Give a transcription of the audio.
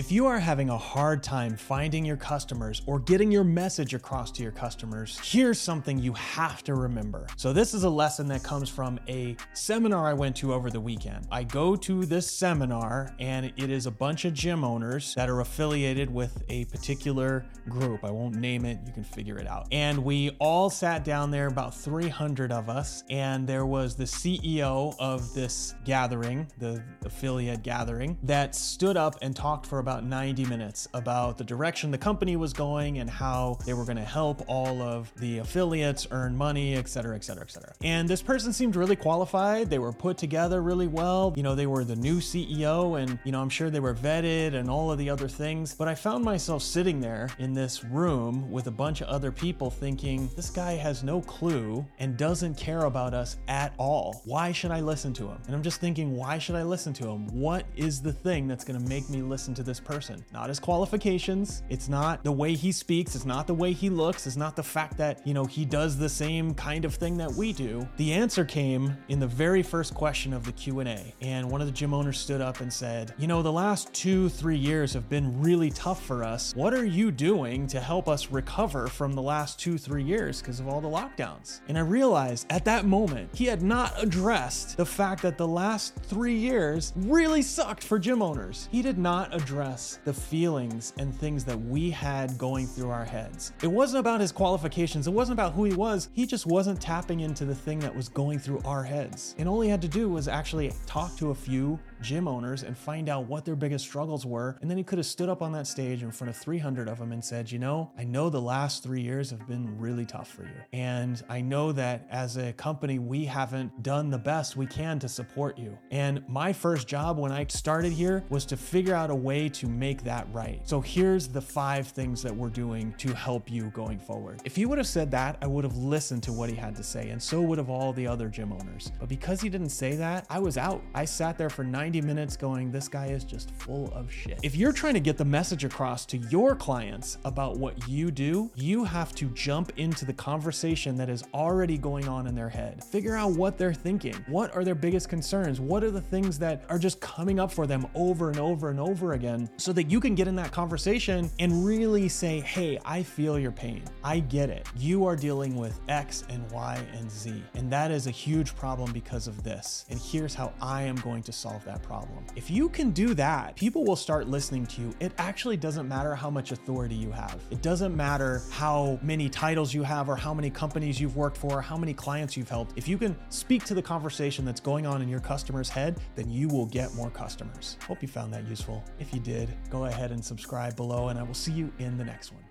If you are having a hard time finding your customers or getting your message across to your customers, here's something you have to remember. So, this is a lesson that comes from a seminar I went to over the weekend. I go to this seminar, and it is a bunch of gym owners that are affiliated with a particular group. I won't name it, you can figure it out. And we all sat down there, about 300 of us, and there was the CEO of this gathering, the affiliate gathering, that stood up and talked for about 90 minutes about the direction the company was going and how they were going to help all of the affiliates earn money, et cetera, et cetera, et cetera. And this person seemed really qualified. They were put together really well. You know, they were the new CEO, and, you know, I'm sure they were vetted and all of the other things. But I found myself sitting there in this room with a bunch of other people thinking, this guy has no clue and doesn't care about us at all. Why should I listen to him? And I'm just thinking, why should I listen to him? What is the thing that's going to make me listen to this person? Not his qualifications. It's not the way he speaks. It's not the way he looks. It's not the fact that, you know, he does the same kind of thing that we do. The answer came in the very first question of the Q&A. And one of the gym owners stood up and said, "You know, the last 2-3 years have been really tough for us. What are you doing to help us recover from the last 2-3 years because of all the lockdowns?" And I realized at that moment, he had not addressed the fact that the last 3 years really sucked for gym owners. He did not address the feelings and things that we had going through our heads. It wasn't about his qualifications, it wasn't about who he was. He just wasn't tapping into the thing that was going through our heads. And all he had to do was actually talk to a few gym owners and find out what their biggest struggles were. And then he could have stood up on that stage in front of 300 of them and said, You know, I know the last three years have been really tough for you. And I know that as a company, we haven't done the best we can to support you. And my first job when I started here was to figure out a way to make that right. So here's the five things that we're doing to help you going forward. If he would have said that, I would have listened to what he had to say, and so would have all the other gym owners. But because he didn't say that, I was out. I sat there for 90 minutes going, this guy is just full of shit. If you're trying to get the message across to your clients about what you do, you have to jump into the conversation that is already going on in their head. Figure out what they're thinking. What are their biggest concerns? What are the things that are just coming up for them over and over and over again so that you can get in that conversation and really say, hey, I feel your pain. I get it. You are dealing with X and Y and Z. And that is a huge problem because of this. And here's how I am going to solve that problem. If you can do that, people will start listening to you. It actually doesn't matter how much authority you have. It doesn't matter how many titles you have or how many companies you've worked for, or how many clients you've helped. If you can speak to the conversation that's going on in your customer's head, then you will get more customers. Hope you found that useful. If you did, go ahead and subscribe below, and I will see you in the next one.